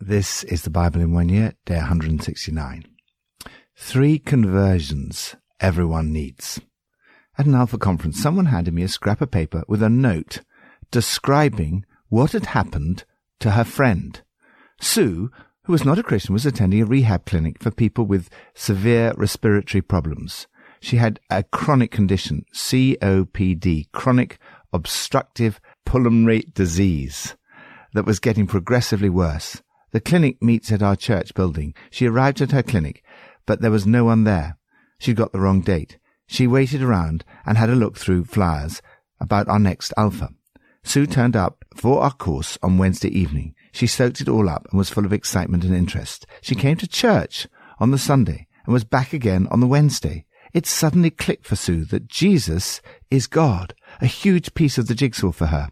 This is the Bible in one year, day 169. Three conversions everyone needs. At an Alpha conference, someone handed me a scrap of paper with a note describing what had happened to her friend. Sue, who was not a Christian, was attending a rehab clinic for people with severe respiratory problems. She had a chronic condition, COPD, chronic obstructive pulmonary disease, that was getting progressively worse. The clinic meets at our church building. She arrived at her clinic, but there was no one there. She'd got the wrong date. She waited around and had a look through flyers about our next Alpha. Sue turned up for our course on Wednesday evening. She soaked it all up and was full of excitement and interest. She came to church on the Sunday and was back again on the Wednesday. It suddenly clicked for Sue that Jesus is God, a huge piece of the jigsaw for her.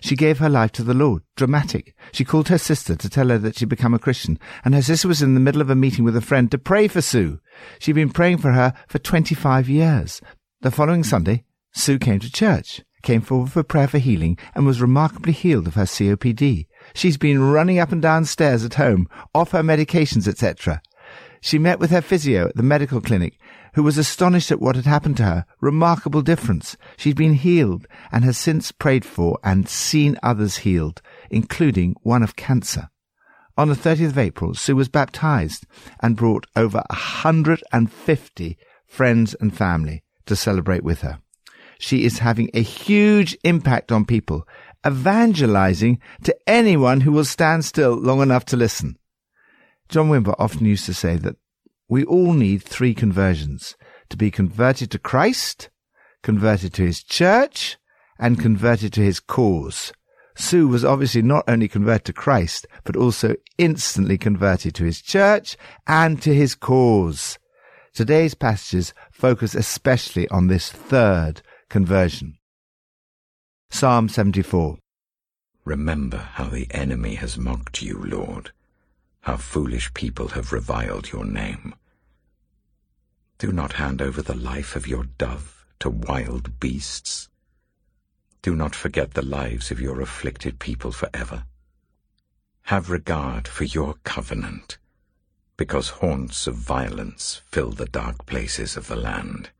She gave her life to the Lord. Dramatic. She called her sister to tell her that she'd become a Christian, and her sister was in the middle of a meeting with a friend to pray for Sue. She'd been praying for her for 25 years. The following Sunday, Sue came to church, came forward for prayer for healing, and was remarkably healed of her COPD. She's been running up and down stairs at home, off her medications, etc. She met with her physio at the medical clinic, who was astonished at what had happened to her. Remarkable difference. She'd been healed and has since prayed for and seen others healed, including one of cancer. On the 30th of April, Sue was baptized and brought over 150 friends and family to celebrate with her. She is having a huge impact on people, evangelizing to anyone who will stand still long enough to listen. John Wimber often used to say that we all need three conversions to be converted to Christ, converted to his church, and converted to his cause. Sue was obviously not only converted to Christ, but also instantly converted to his church and to his cause. Today's passages focus especially on this third conversion. Psalm 74. Remember how the enemy has mocked you, Lord, how foolish people have reviled your name. Do not hand over the life of your dove to wild beasts. Do not forget the lives of your afflicted people forever. Have regard for your covenant, because haunts of violence fill the dark places of the land.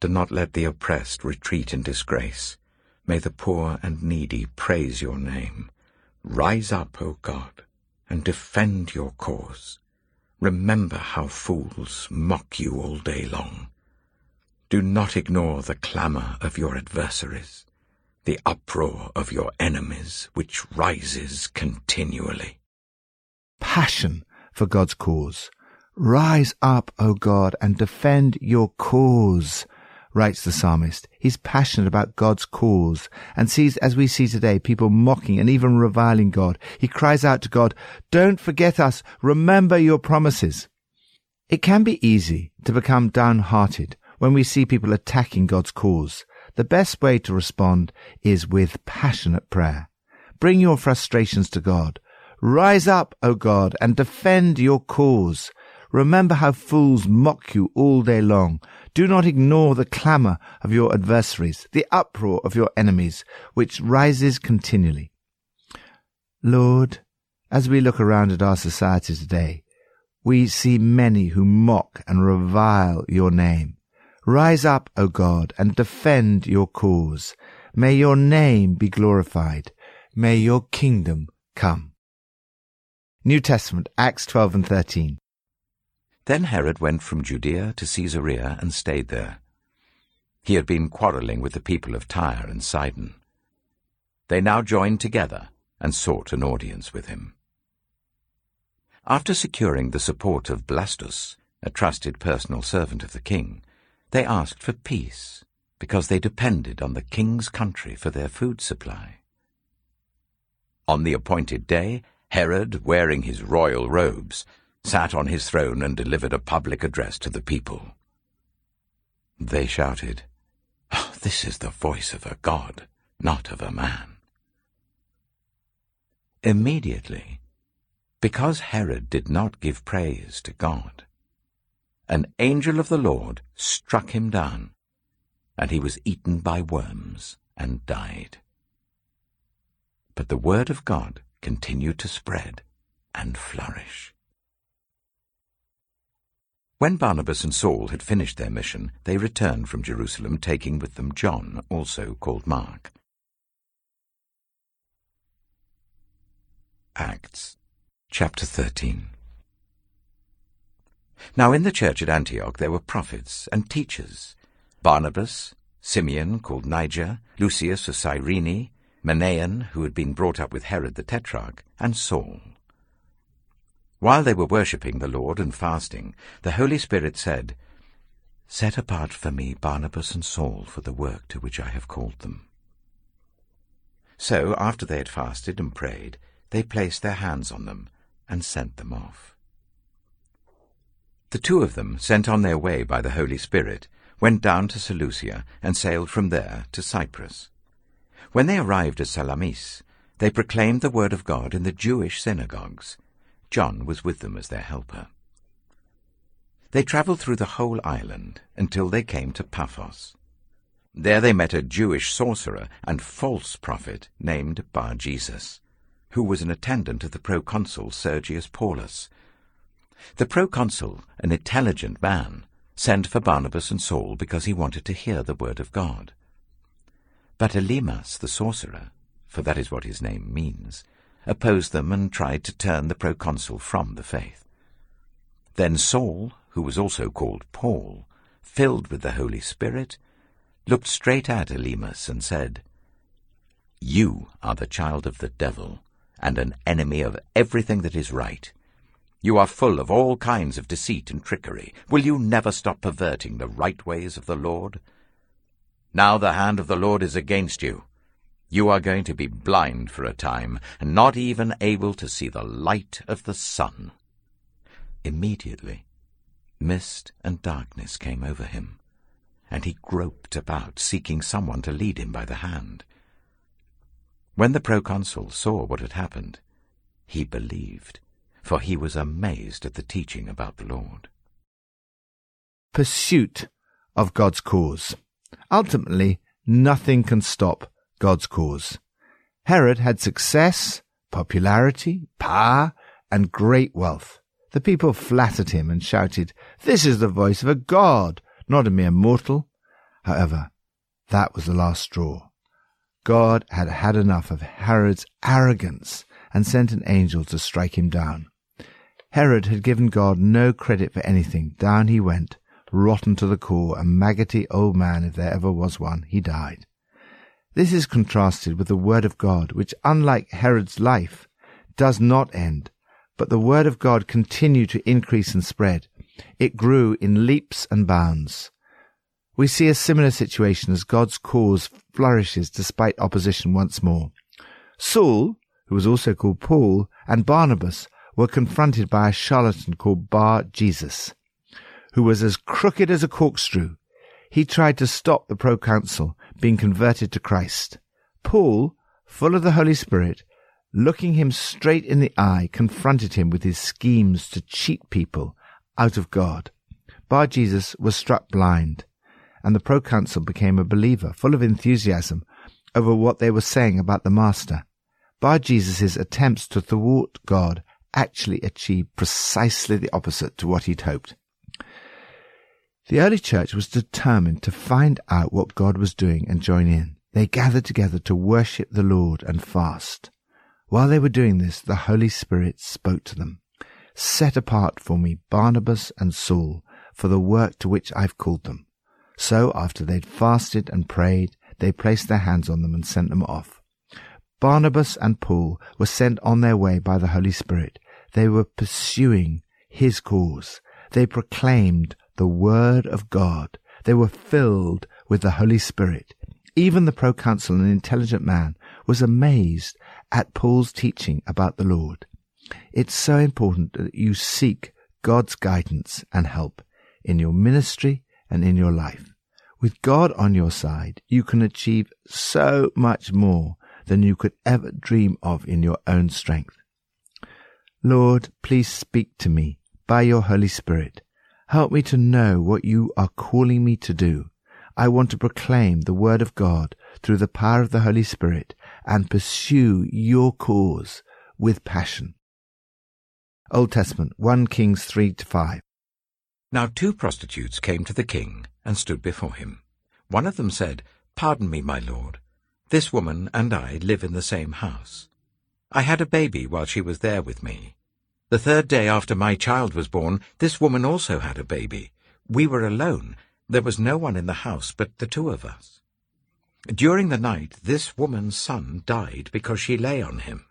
Do not let the oppressed retreat in disgrace. May the poor and needy praise your name. Rise up, O God, and defend your cause. Remember how fools mock you all day long. Do not ignore the clamour of your adversaries, the uproar of your enemies, which rises continually. Passion for God's cause. Rise up, O God, and defend your cause writes the psalmist. He's passionate about God's cause and sees, as we see today, people mocking and even reviling God. He cries out to God, don't forget us. Remember your promises. It can be easy to become downhearted when we see people attacking God's cause. The best way to respond is with passionate prayer. Bring your frustrations to God. Rise up, O God, and defend your cause. Remember how fools mock you all day long. Do not ignore the clamour of your adversaries, the uproar of your enemies, which rises continually. Lord, as we look around at our society today, we see many who mock and revile your name. Rise up, O God, and defend your cause. May your name be glorified. May your kingdom come. New Testament, Acts 12 and 13. Then Herod went from Judea to Caesarea and stayed there. He had been quarrelling with the people of Tyre and Sidon. They now joined together and sought an audience with him. After securing the support of Blastus, a trusted personal servant of the king, they asked for peace because they depended on the king's country for their food supply. On the appointed day, Herod, wearing his royal robes, sat on his throne and delivered a public address to the people. They shouted, oh, This is the voice of a god, not of a man. Immediately, because Herod did not give praise to God, an angel of the Lord struck him down, and he was eaten by worms and died. But the word of God continued to spread and flourish. When Barnabas and Saul had finished their mission, they returned from Jerusalem, taking with them John, also called Mark. Acts chapter 13 Now in the church at Antioch there were prophets and teachers Barnabas, Simeon, called Niger, Lucius of Cyrene, Manaen, who had been brought up with Herod the Tetrarch, and Saul. While they were worshipping the Lord and fasting, the Holy Spirit said, Set apart for me Barnabas and Saul for the work to which I have called them. So, after they had fasted and prayed, they placed their hands on them and sent them off. The two of them, sent on their way by the Holy Spirit, went down to Seleucia and sailed from there to Cyprus. When they arrived at Salamis, they proclaimed the word of God in the Jewish synagogues. John was with them as their helper. They travelled through the whole island until they came to Paphos. There they met a Jewish sorcerer and false prophet named Bar-Jesus, who was an attendant of the proconsul Sergius Paulus. The proconsul, an intelligent man, sent for Barnabas and Saul because he wanted to hear the word of God. But Elymas the sorcerer, for that is what his name means, opposed them and tried to turn the proconsul from the faith. Then Saul, who was also called Paul, filled with the Holy Spirit, looked straight at Elymas and said, You are the child of the devil, and an enemy of everything that is right. You are full of all kinds of deceit and trickery. Will you never stop perverting the right ways of the Lord? Now the hand of the Lord is against you. You are going to be blind for a time, and not even able to see the light of the sun. Immediately, mist and darkness came over him, and he groped about, seeking someone to lead him by the hand. When the proconsul saw what had happened, he believed for he was amazed at the teaching about the Lord. Pursuit of God's cause. Ultimately, nothing can stop God's cause. Herod had success, popularity, power, and great wealth. The people flattered him and shouted, This is the voice of a god, not a mere mortal. However, that was the last straw. God had had enough of Herod's arrogance and sent an angel to strike him down. Herod had given God no credit for anything. Down he went, rotten to the core, a maggoty old man if there ever was one. He died. This is contrasted with the Word of God, which, unlike Herod's life, does not end, but the Word of God continued to increase and spread. It grew in leaps and bounds. We see a similar situation as God's cause flourishes despite opposition once more. Saul, who was also called Paul, and Barnabas were confronted by a charlatan called Bar Jesus, who was as crooked as a corkscrew. He tried to stop the proconsul being converted to Christ. Paul, full of the Holy Spirit, looking him straight in the eye, confronted him with his schemes to cheat people out of God. Bar Jesus was struck blind, and the proconsul became a believer, full of enthusiasm over what they were saying about the Master. Bar Jesus' attempts to thwart God actually achieved precisely the opposite to what he'd hoped. The early church was determined to find out what God was doing and join in. They gathered together to worship the Lord and fast. While they were doing this, the Holy Spirit spoke to them. Set apart for me Barnabas and Saul for the work to which I've called them. So after they'd fasted and prayed, they placed their hands on them and sent them off. Barnabas and Paul were sent on their way by the Holy Spirit. They were pursuing his cause. They proclaimed the word of God. They were filled with the Holy Spirit. Even the proconsul, an intelligent man, was amazed at Paul's teaching about the Lord. It's so important that you seek God's guidance and help in your ministry and in your life. With God on your side, you can achieve so much more than you could ever dream of in your own strength. Lord, please speak to me by your Holy Spirit. Help me to know what you are calling me to do. I want to proclaim the Word of God through the power of the Holy Spirit and pursue your cause with passion. Old Testament, 1 Kings 3 to 5. Now two prostitutes came to the king and stood before him. One of them said, Pardon me, my lord. This woman and I live in the same house. I had a baby while she was there with me. The third day after my child was born, this woman also had a baby. We were alone. There was no one in the house but the two of us. During the night, this woman's son died because she lay on him.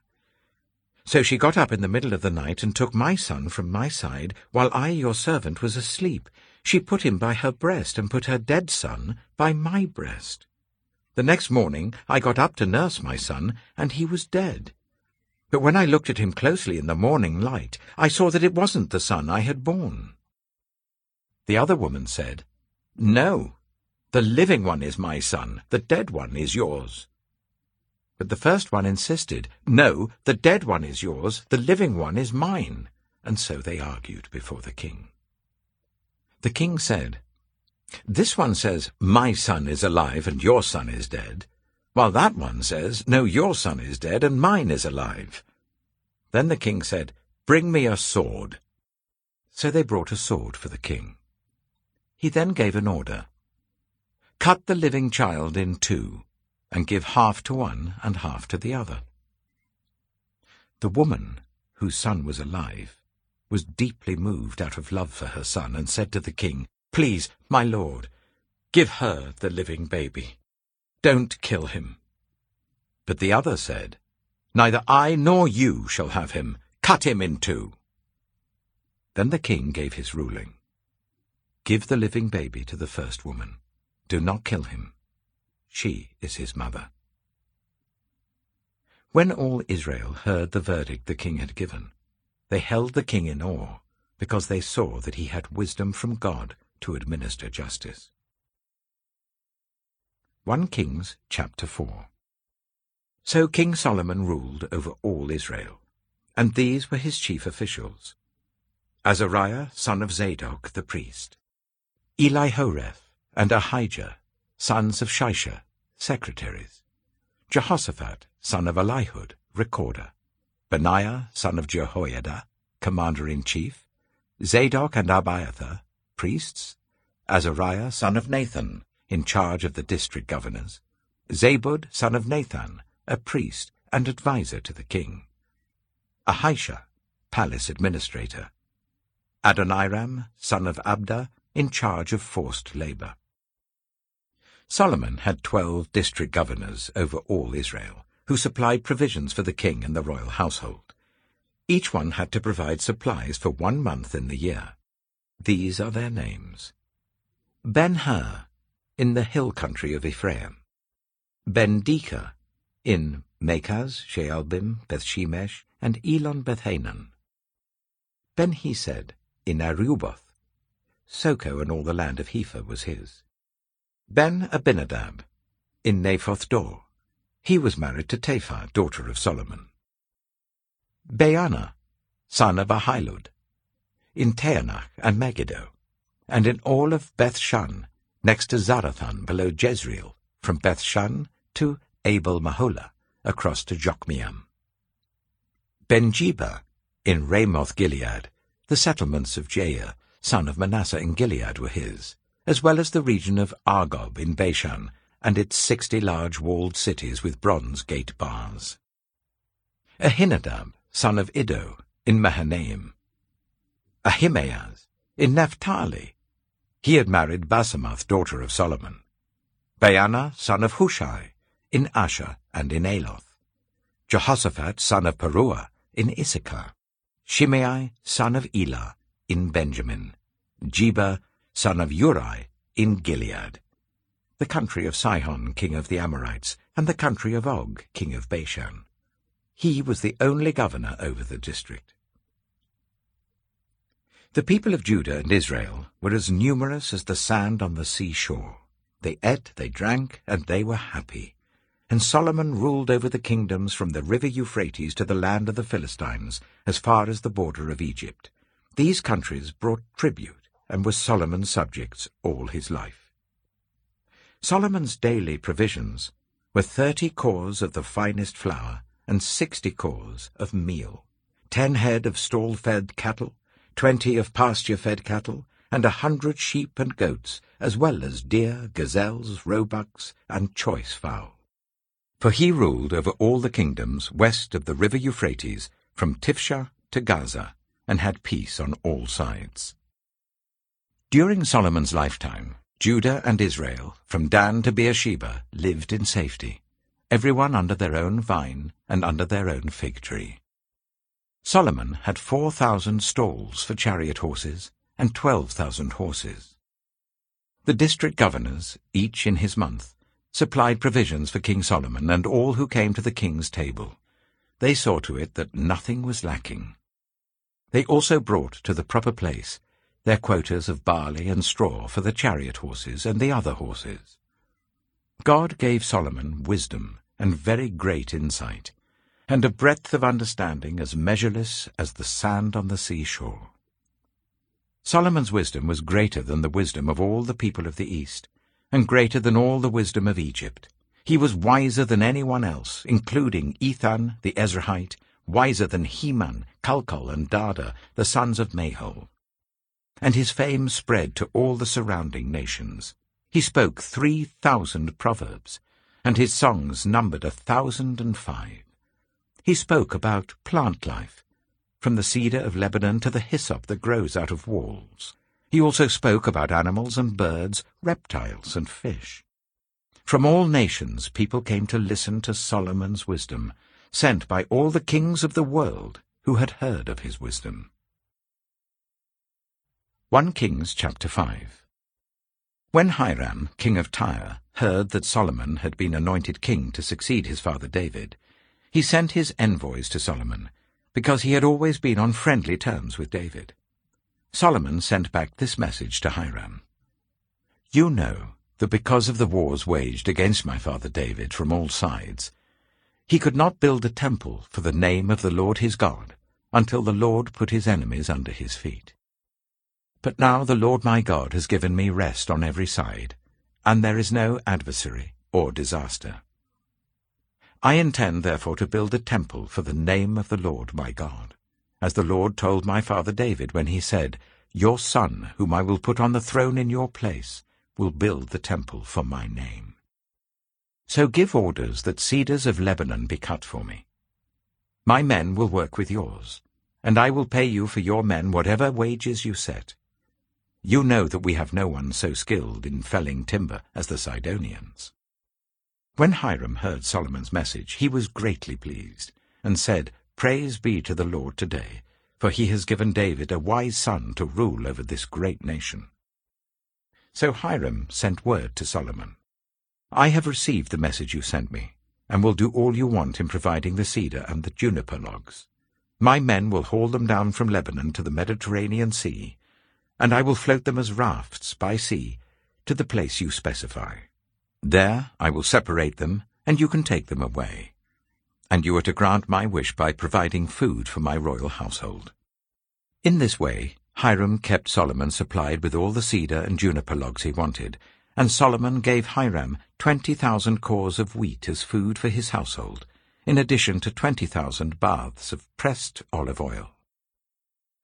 So she got up in the middle of the night and took my son from my side, while I, your servant, was asleep. She put him by her breast and put her dead son by my breast. The next morning I got up to nurse my son, and he was dead. But when I looked at him closely in the morning light, I saw that it wasn't the son I had borne. The other woman said, No, the living one is my son, the dead one is yours. But the first one insisted, No, the dead one is yours, the living one is mine. And so they argued before the king. The king said, This one says, My son is alive and your son is dead, while that one says, No, your son is dead and mine is alive. Then the king said, Bring me a sword. So they brought a sword for the king. He then gave an order. Cut the living child in two and give half to one and half to the other. The woman, whose son was alive, was deeply moved out of love for her son, and said to the king, Please, my lord, give her the living baby. Don't kill him. But the other said, Neither I nor you shall have him. Cut him in two. Then the king gave his ruling. Give the living baby to the first woman. Do not kill him. She is his mother. When all Israel heard the verdict the king had given, they held the king in awe, because they saw that he had wisdom from God to administer justice. 1 Kings chapter 4 So King Solomon ruled over all Israel, and these were his chief officials. Azariah, son of Zadok the priest, Elihoreph and Ahijah, sons of Shisha, secretaries, Jehoshaphat, son of Elihud, recorder, Benaiah, son of Jehoiada, commander-in-chief, Zadok and Abiathar, priests, Azariah, son of Nathan, in charge of the district governors, Zabud, son of Nathan, a priest and adviser to the king, Ahishar, palace administrator, Adoniram, son of Abda, in charge of forced labor. Solomon had twelve district governors over all Israel, who supplied provisions for the king and the royal household. Each one had to provide supplies for one month in the year. These are their names. Ben-Hur, in the hill country of Ephraim. Ben-Deker, in Makaz, Shaalbim, Bethshemesh, and Elon Bethhanan. Ben-Hesed, in Arubboth. Soco and all the land of Hepher was his. Ben Abinadab, in Naphoth Dor. He was married to Taphath, daughter of Solomon. Baana, son of Ahilud, in Taanach and Megiddo, and in all of Bethshan, next to Zarethan below Jezreel, from Bethshan to Abel Meholah, across to Jokmeam. Ben-Geber, in Ramoth Gilead, the settlements of Jair, son of Manasseh in Gilead were his as well as the region of Argob in Bashan, and its sixty large walled cities with bronze gate bars. Ahinadab, son of Iddo, in Mahanaim. Ahimaaz, in Naphtali. He had married Basemath, daughter of Solomon. Baana, son of Hushai, in Asher and in Aloth. Jehoshaphat, son of Paruah, in Issachar. Shimei, son of Elah, in Benjamin. Geber, son of Uri, in Gilead, the country of Sihon, king of the Amorites, and the country of Og, king of Bashan. He was the only governor over the district. The people of Judah and Israel were as numerous as the sand on the seashore. They ate, they drank, and they were happy. And Solomon ruled over the kingdoms from the river Euphrates to the land of the Philistines, as far as the border of Egypt. These countries brought tribute and were Solomon's subjects all his life. Solomon's daily provisions were thirty cors of the finest flour and sixty cors of meal, ten head of stall-fed cattle, twenty of pasture-fed cattle, and a hundred sheep and goats, as well as deer, gazelles, roebucks, and choice fowl. For he ruled over all the kingdoms west of the river Euphrates, from Tiphsah to Gaza, and had peace on all sides. During Solomon's lifetime, Judah and Israel, from Dan to Beersheba, lived in safety, everyone under their own vine and under their own fig tree. Solomon had four thousand stalls for chariot horses and twelve thousand horses. The district governors, each in his month, supplied provisions for King Solomon and all who came to the king's table. They saw to it that nothing was lacking. They also brought to the proper place their quotas of barley and straw for the chariot horses and the other horses. God gave Solomon wisdom and very great insight, and a breadth of understanding as measureless as the sand on the seashore. Solomon's wisdom was greater than the wisdom of all the people of the East, and greater than all the wisdom of Egypt. He was wiser than anyone else, including Ethan the Ezrahite, wiser than Heman, Kalkol, and Darda, the sons of Mahol. And his fame spread to all the surrounding nations. He spoke three thousand proverbs, and his songs numbered a thousand and five. He spoke about plant life, from the cedar of Lebanon to the hyssop that grows out of walls. He also spoke about animals and birds, reptiles and fish. From all nations people came to listen to Solomon's wisdom, sent by all the kings of the world who had heard of his wisdom. 1 Kings chapter 5 When Hiram, king of Tyre, heard that Solomon had been anointed king to succeed his father David, he sent his envoys to Solomon, because he had always been on friendly terms with David. Solomon sent back this message to Hiram. You know that because of the wars waged against my father David from all sides, he could not build a temple for the name of the Lord his God until the Lord put his enemies under his feet. But now the Lord my God has given me rest on every side, and there is no adversary or disaster. I intend therefore to build a temple for the name of the Lord my God as the Lord told my father David when he said, Your son, whom I will put on the throne in your place, will build the temple for my name. So give orders that cedars of Lebanon be cut for me. My men will work with yours, and I will pay you for your men whatever wages you set. You know that we have no one so skilled in felling timber as the Sidonians. When Hiram heard Solomon's message, he was greatly pleased, and said, Praise be to the Lord today, for he has given David a wise son to rule over this great nation. So Hiram sent word to Solomon, I have received the message you sent me, and will do all you want in providing the cedar and the juniper logs. My men will haul them down from Lebanon to the Mediterranean Sea, and I will float them as rafts by sea to the place you specify. There I will separate them, and you can take them away and you are to grant my wish by providing food for my royal household. In this way, Hiram kept Solomon supplied with all the cedar and juniper logs he wanted, and Solomon gave Hiram twenty thousand cors of wheat as food for his household, in addition to twenty thousand baths of pressed olive oil.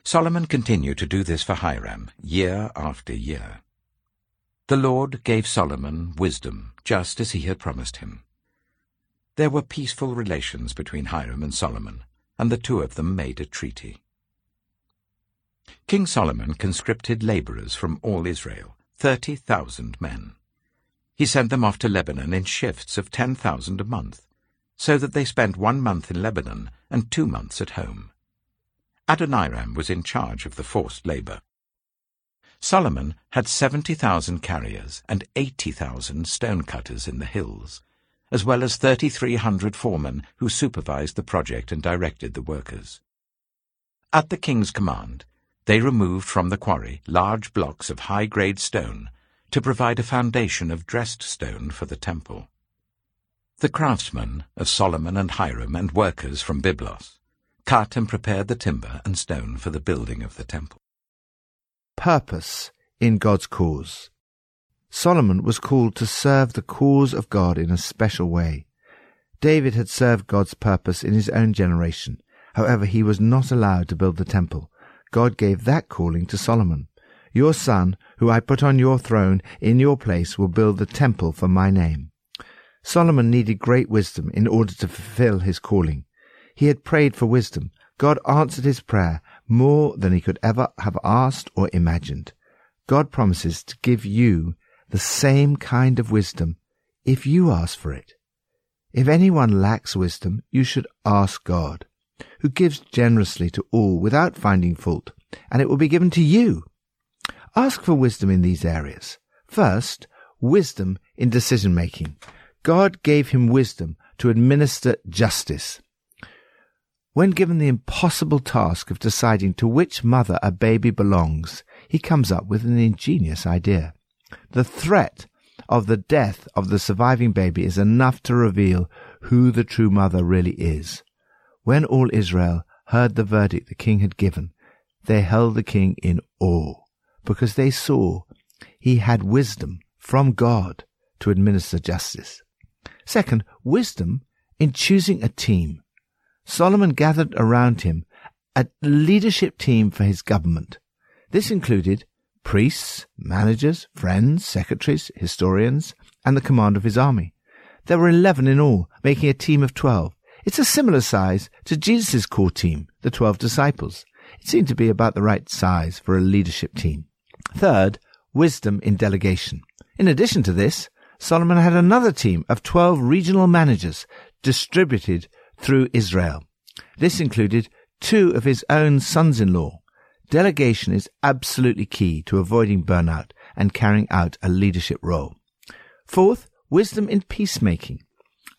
Solomon continued to do this for Hiram year after year. The Lord gave Solomon wisdom, just as he had promised him. There were peaceful relations between Hiram and Solomon, and the two of them made a treaty. King Solomon conscripted labourers from all Israel, thirty thousand men. He sent them off to Lebanon in shifts of ten thousand a month, so that they spent one month in Lebanon and two months at home. Adoniram was in charge of the forced labour. Solomon had seventy thousand carriers and eighty thousand stone-cutters in the hills, as well as 3,300 foremen who supervised the project and directed the workers. At the king's command, they removed from the quarry large blocks of high-grade stone to provide a foundation of dressed stone for the temple. The craftsmen of Solomon and Hiram and workers from Byblos cut and prepared the timber and stone for the building of the temple. Purpose in God's cause. Solomon was called to serve the cause of God in a special way. David had served God's purpose in his own generation. However, he was not allowed to build the temple. God gave that calling to Solomon. Your son, who I put on your throne in your place, will build the temple for my name. Solomon needed great wisdom in order to fulfill his calling. He had prayed for wisdom. God answered his prayer more than he could ever have asked or imagined. God promises to give you the same kind of wisdom if you ask for it. If anyone lacks wisdom, you should ask God, who gives generously to all without finding fault, and it will be given to you. Ask for wisdom in these areas. First, wisdom in decision making. God gave him wisdom to administer justice. When given the impossible task of deciding to which mother a baby belongs, he comes up with an ingenious idea. The threat of the death of the surviving baby is enough to reveal who the true mother really is. When all Israel heard the verdict the king had given, they held the king in awe, because they saw he had wisdom from God to administer justice. Second, wisdom in choosing a team. Solomon gathered around him a leadership team for his government. This included priests, managers, friends, secretaries, historians, and the command of his army. There were eleven in all, making a team of twelve. It's a similar size to Jesus' core team, the twelve disciples. It seemed to be about the right size for a leadership team. Third, wisdom in delegation. In addition to this, Solomon had another team of twelve regional managers distributed through Israel. This included two of his own sons-in-law, Delegation is absolutely key to avoiding burnout and carrying out a leadership role. Fourth, wisdom in peacemaking.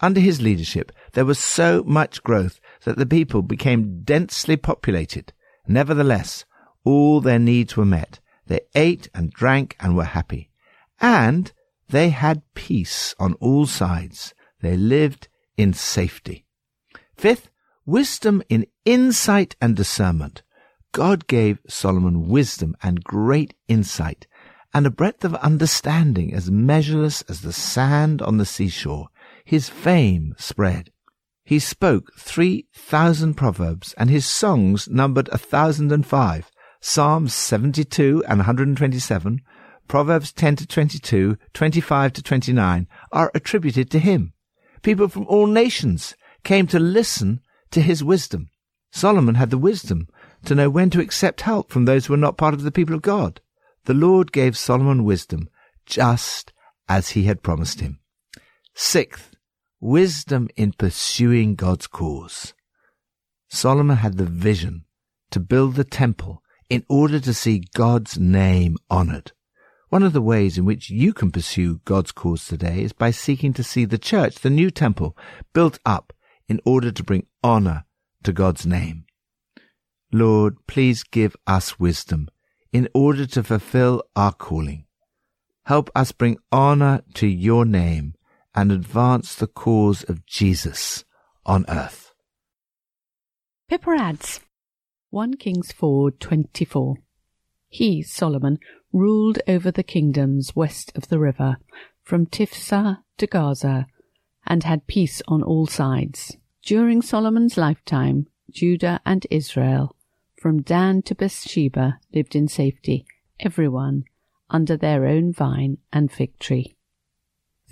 Under his leadership, there was so much growth that the people became densely populated. Nevertheless, all their needs were met. They ate and drank and were happy. And they had peace on all sides. They lived in safety. Fifth, wisdom in insight and discernment. God gave Solomon wisdom and great insight, and a breadth of understanding as measureless as the sand on the seashore. His fame spread. He spoke three thousand proverbs, and his songs numbered a thousand and five. Psalms 72 and 127, Proverbs 10 to 22, 25 to 29 are attributed to him. People from all nations came to listen to his wisdom. Solomon had the wisdom to know when to accept help from those who were not part of the people of God. The Lord gave Solomon wisdom, just as he had promised him. Sixth, wisdom in pursuing God's cause. Solomon had the vision to build the temple in order to see God's name honored. One of the ways in which you can pursue God's cause today is by seeking to see the church, the new temple, built up in order to bring honor to God's name. Lord, please give us wisdom in order to fulfill our calling. Help us bring honor to your name and advance the cause of Jesus on earth. Pippa adds 1 Kings 4:24 He Solomon ruled over the kingdoms west of the river from Tiphsah to Gaza and had peace on all sides. During Solomon's lifetime Judah and Israel from Dan to Beersheba lived in safety, everyone under their own vine and fig tree.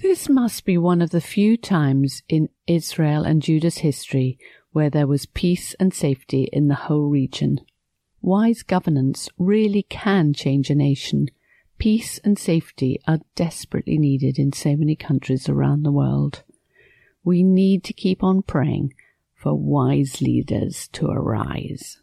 This must be one of the few times in Israel and Judah's history where there was peace and safety in the whole region. Wise governance really can change a nation. Peace and safety are desperately needed in so many countries around the world. We need to keep on praying for wise leaders to arise.